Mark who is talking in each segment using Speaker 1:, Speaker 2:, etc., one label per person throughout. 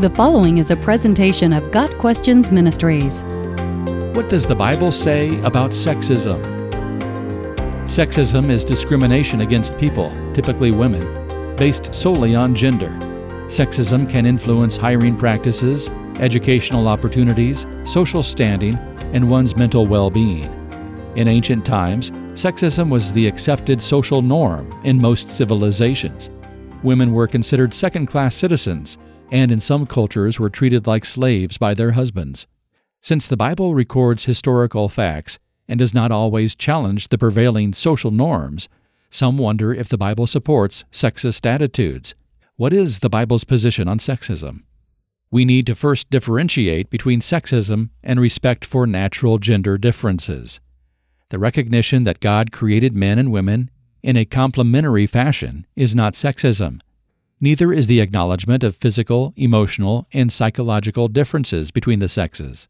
Speaker 1: The following is a presentation of Got Questions Ministries.
Speaker 2: What does the Bible say about sexism? Sexism is discrimination against people, typically women, based solely on gender. Sexism can influence hiring practices, educational opportunities, social standing, and one's mental well being. In ancient times, sexism was the accepted social norm in most civilizations. Women were considered second class citizens and in some cultures were treated like slaves by their husbands. Since the Bible records historical facts and does not always challenge the prevailing social norms, some wonder if the Bible supports sexist attitudes. What is the Bible's position on sexism? We need to first differentiate between sexism and respect for natural gender differences. The recognition that God created men and women in a complementary fashion is not sexism. Neither is the acknowledgement of physical, emotional, and psychological differences between the sexes.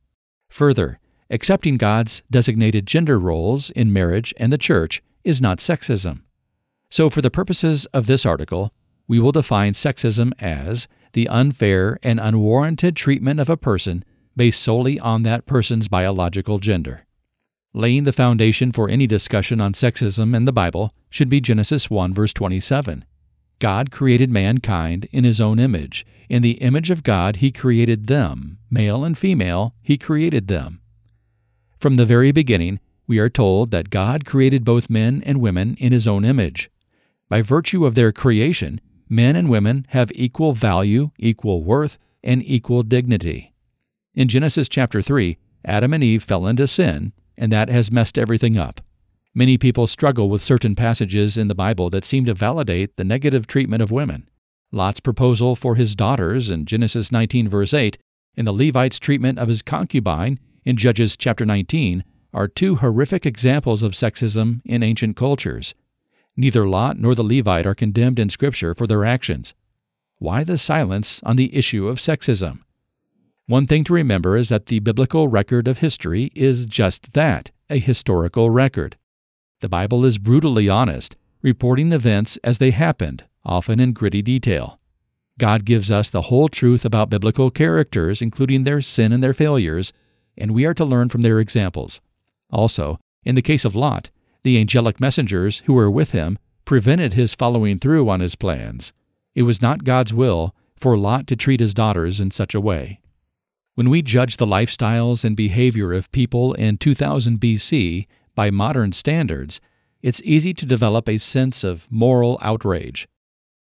Speaker 2: Further, accepting God's designated gender roles in marriage and the church is not sexism. So, for the purposes of this article, we will define sexism as the unfair and unwarranted treatment of a person based solely on that person's biological gender. Laying the foundation for any discussion on sexism in the Bible should be Genesis 1 verse 27. God created mankind in his own image. In the image of God, he created them. Male and female, he created them. From the very beginning, we are told that God created both men and women in his own image. By virtue of their creation, men and women have equal value, equal worth, and equal dignity. In Genesis chapter 3, Adam and Eve fell into sin, and that has messed everything up. Many people struggle with certain passages in the Bible that seem to validate the negative treatment of women. Lot's proposal for his daughters in Genesis 19 verse 8 and the Levite's treatment of his concubine in Judges chapter 19 are two horrific examples of sexism in ancient cultures. Neither Lot nor the Levite are condemned in Scripture for their actions. Why the silence on the issue of sexism? One thing to remember is that the biblical record of history is just that a historical record. The Bible is brutally honest, reporting events as they happened, often in gritty detail. God gives us the whole truth about biblical characters, including their sin and their failures, and we are to learn from their examples. Also, in the case of Lot, the angelic messengers who were with him prevented his following through on his plans. It was not God's will for Lot to treat his daughters in such a way. When we judge the lifestyles and behavior of people in 2000 BC, by modern standards, it's easy to develop a sense of moral outrage.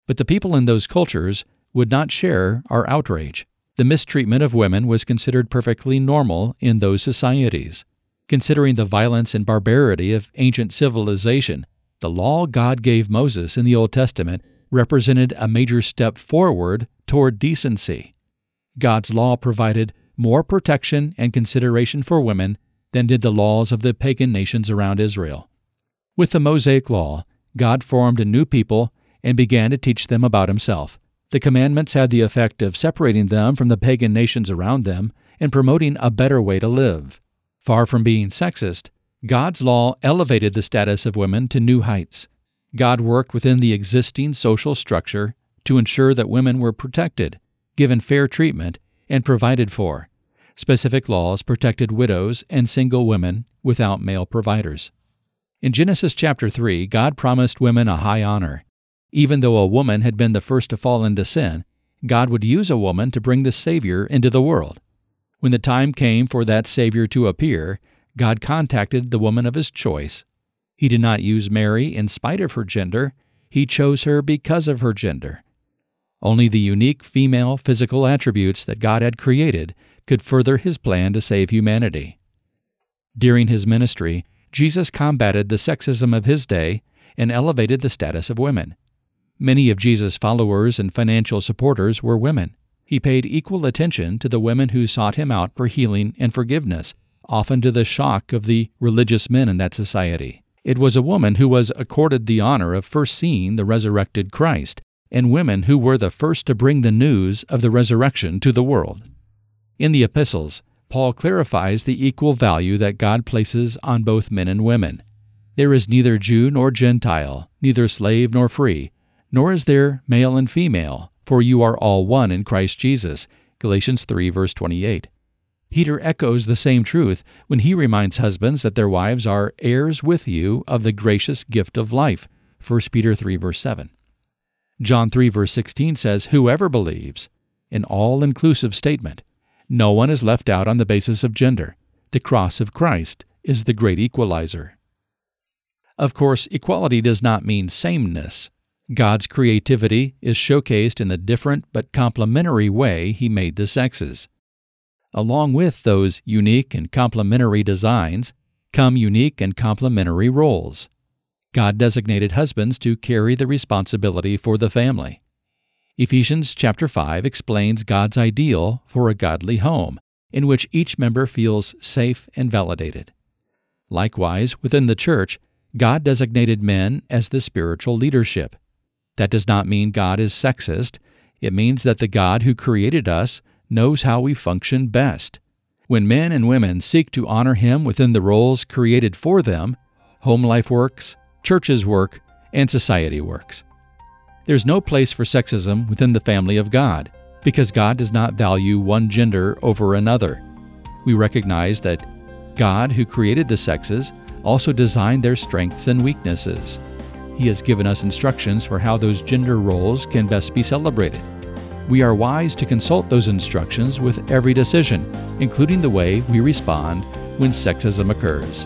Speaker 2: But the people in those cultures would not share our outrage. The mistreatment of women was considered perfectly normal in those societies. Considering the violence and barbarity of ancient civilization, the law God gave Moses in the Old Testament represented a major step forward toward decency. God's law provided more protection and consideration for women than did the laws of the pagan nations around Israel. With the Mosaic Law, God formed a new people and began to teach them about himself. The commandments had the effect of separating them from the pagan nations around them and promoting a better way to live. Far from being sexist, God's law elevated the status of women to new heights. God worked within the existing social structure to ensure that women were protected, given fair treatment, and provided for. Specific laws protected widows and single women without male providers. In Genesis chapter 3, God promised women a high honor. Even though a woman had been the first to fall into sin, God would use a woman to bring the Savior into the world. When the time came for that Savior to appear, God contacted the woman of his choice. He did not use Mary in spite of her gender, he chose her because of her gender. Only the unique female physical attributes that God had created could further his plan to save humanity. During his ministry, Jesus combated the sexism of his day and elevated the status of women. Many of Jesus' followers and financial supporters were women. He paid equal attention to the women who sought him out for healing and forgiveness, often to the shock of the religious men in that society. It was a woman who was accorded the honor of first seeing the resurrected Christ, and women who were the first to bring the news of the resurrection to the world. In the epistles, Paul clarifies the equal value that God places on both men and women. There is neither Jew nor Gentile, neither slave nor free, nor is there male and female, for you are all one in Christ Jesus. Galatians 3, verse 28. Peter echoes the same truth when he reminds husbands that their wives are heirs with you of the gracious gift of life. 1 Peter 3, verse 7. John 3, verse 16 says, Whoever believes, an all inclusive statement. No one is left out on the basis of gender. The cross of Christ is the great equalizer. Of course, equality does not mean sameness. God's creativity is showcased in the different but complementary way He made the sexes. Along with those unique and complementary designs come unique and complementary roles. God designated husbands to carry the responsibility for the family. Ephesians chapter 5 explains God's ideal for a godly home, in which each member feels safe and validated. Likewise, within the church, God designated men as the spiritual leadership. That does not mean God is sexist. It means that the God who created us knows how we function best. When men and women seek to honor Him within the roles created for them, home life works, churches work, and society works. There's no place for sexism within the family of God, because God does not value one gender over another. We recognize that God, who created the sexes, also designed their strengths and weaknesses. He has given us instructions for how those gender roles can best be celebrated. We are wise to consult those instructions with every decision, including the way we respond when sexism occurs.